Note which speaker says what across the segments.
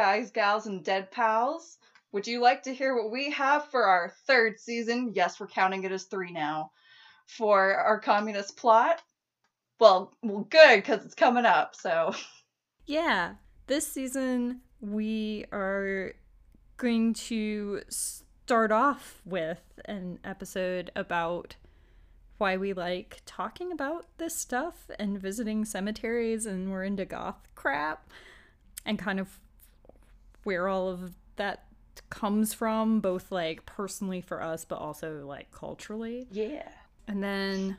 Speaker 1: guys, gals, and dead pals. Would you like to hear what we have for our third season? Yes, we're counting it as three now. For our communist plot? Well, well, good, because it's coming up, so.
Speaker 2: Yeah, this season we are going to start off with an episode about why we like talking about this stuff and visiting cemeteries and we're into goth crap and kind of where all of that comes from both like personally for us but also like culturally
Speaker 1: Yeah.
Speaker 2: And then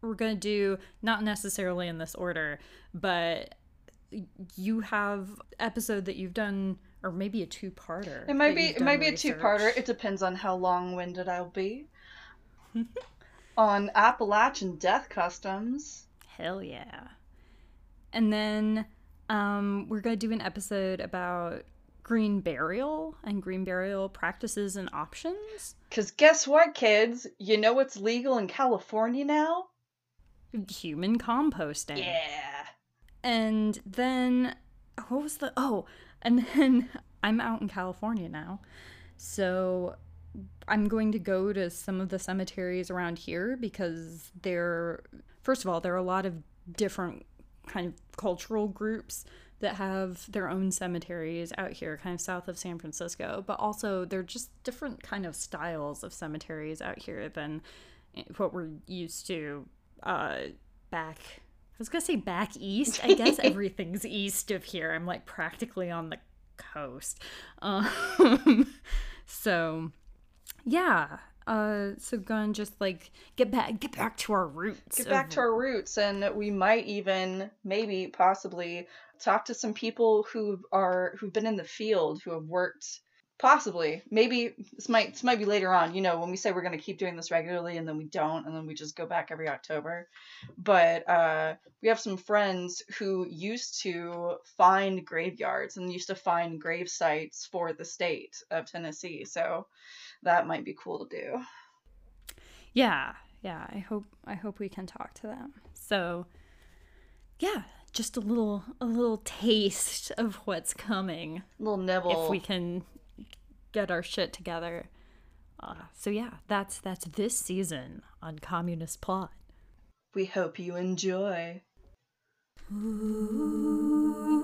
Speaker 2: we're going to do not necessarily in this order, but you have episode that you've done or maybe a two-parter.
Speaker 1: It might be it might be a two-parter. It depends on how long-winded I'll be. on Appalachian death customs.
Speaker 2: Hell yeah. And then um we're going to do an episode about green burial and green burial practices and options.
Speaker 1: Cause guess what, kids? You know what's legal in California now?
Speaker 2: Human composting.
Speaker 1: Yeah.
Speaker 2: And then what was the oh, and then I'm out in California now. So I'm going to go to some of the cemeteries around here because they're first of all, there are a lot of different kind of cultural groups that have their own cemeteries out here kind of south of San Francisco, but also they're just different kind of styles of cemeteries out here than what we're used to uh back I was gonna say back east. I guess everything's east of here. I'm like practically on the coast. Um, so yeah. Uh, so gonna just like get back, get back to our roots.
Speaker 1: Get back
Speaker 2: of-
Speaker 1: to our roots, and we might even, maybe, possibly, talk to some people who are who've been in the field, who have worked. Possibly, maybe this might this might be later on. You know, when we say we're going to keep doing this regularly, and then we don't, and then we just go back every October. But uh, we have some friends who used to find graveyards and used to find grave sites for the state of Tennessee. So that might be cool to do.
Speaker 2: Yeah, yeah. I hope I hope we can talk to them. So yeah, just a little a little taste of what's coming.
Speaker 1: little nibble.
Speaker 2: if we can get our shit together. Uh, so yeah, that's that's this season on Communist Plot.
Speaker 1: We hope you enjoy.
Speaker 3: Ooh.